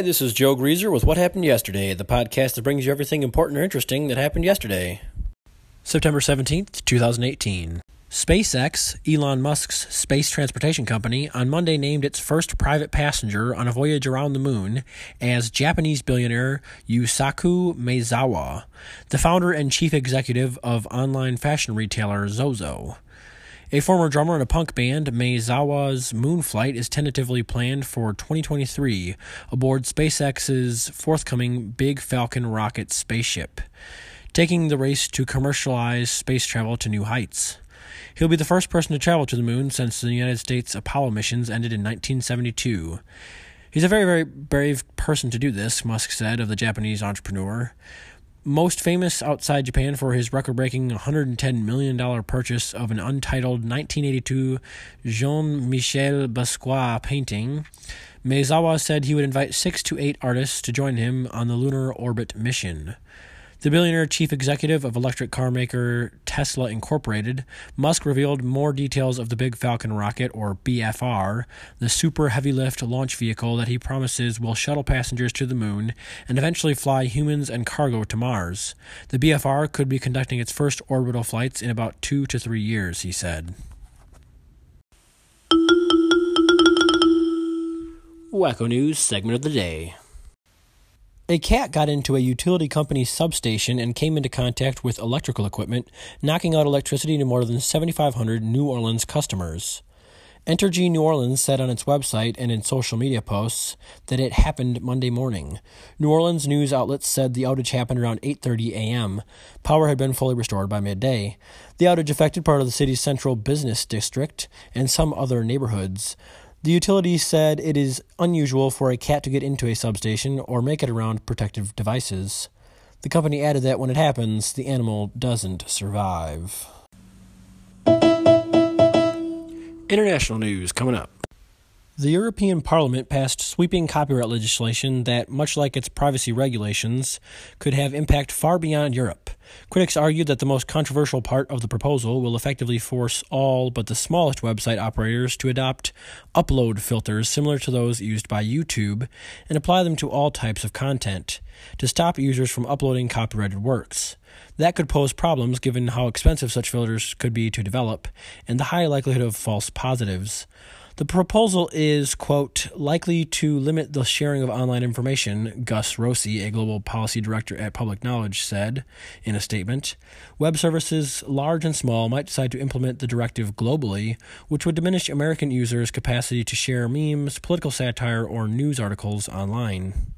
Hi, this is Joe Greaser with What Happened Yesterday, the podcast that brings you everything important or interesting that happened yesterday. September 17th, 2018. SpaceX, Elon Musk's space transportation company, on Monday named its first private passenger on a voyage around the moon as Japanese billionaire Yusaku Maezawa, the founder and chief executive of online fashion retailer Zozo. A former drummer in a punk band, Maezawa's moon flight is tentatively planned for 2023 aboard SpaceX's forthcoming Big Falcon rocket spaceship, taking the race to commercialize space travel to new heights. He'll be the first person to travel to the moon since the United States Apollo missions ended in 1972. He's a very, very brave person to do this, Musk said of the Japanese entrepreneur most famous outside Japan for his record breaking $110 million purchase of an untitled 1982 Jean Michel Basquiat painting, Maezawa said he would invite six to eight artists to join him on the lunar orbit mission. The billionaire chief executive of electric car maker Tesla Incorporated, Musk revealed more details of the Big Falcon rocket, or BFR, the super heavy lift launch vehicle that he promises will shuttle passengers to the moon and eventually fly humans and cargo to Mars. The BFR could be conducting its first orbital flights in about two to three years, he said. Wacko News segment of the day. A cat got into a utility company substation and came into contact with electrical equipment, knocking out electricity to more than 7,500 New Orleans customers. Entergy New Orleans said on its website and in social media posts that it happened Monday morning. New Orleans news outlets said the outage happened around 8:30 a.m. Power had been fully restored by midday. The outage affected part of the city's central business district and some other neighborhoods. The utility said it is unusual for a cat to get into a substation or make it around protective devices. The company added that when it happens, the animal doesn't survive. International news coming up. The European Parliament passed sweeping copyright legislation that, much like its privacy regulations, could have impact far beyond Europe. Critics argued that the most controversial part of the proposal will effectively force all but the smallest website operators to adopt upload filters similar to those used by YouTube and apply them to all types of content to stop users from uploading copyrighted works. That could pose problems given how expensive such filters could be to develop and the high likelihood of false positives. The proposal is, quote, likely to limit the sharing of online information, Gus Rossi, a global policy director at Public Knowledge, said in a statement. Web services, large and small, might decide to implement the directive globally, which would diminish American users' capacity to share memes, political satire, or news articles online.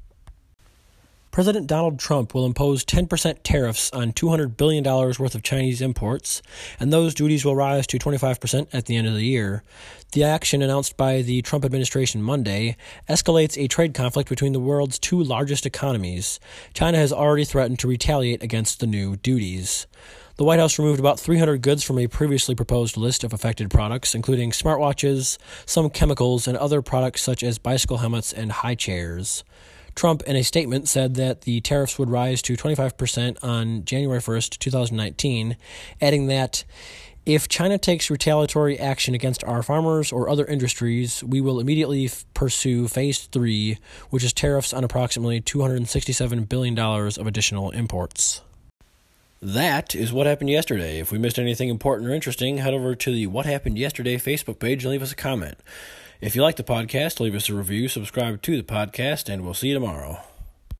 President Donald Trump will impose 10% tariffs on $200 billion worth of Chinese imports, and those duties will rise to 25% at the end of the year. The action announced by the Trump administration Monday escalates a trade conflict between the world's two largest economies. China has already threatened to retaliate against the new duties. The White House removed about 300 goods from a previously proposed list of affected products, including smartwatches, some chemicals, and other products such as bicycle helmets and high chairs. Trump, in a statement, said that the tariffs would rise to 25% on January 1st, 2019, adding that if China takes retaliatory action against our farmers or other industries, we will immediately f- pursue phase three, which is tariffs on approximately $267 billion of additional imports. That is what happened yesterday. If we missed anything important or interesting, head over to the What Happened Yesterday Facebook page and leave us a comment. If you like the podcast, leave us a review, subscribe to the podcast, and we'll see you tomorrow.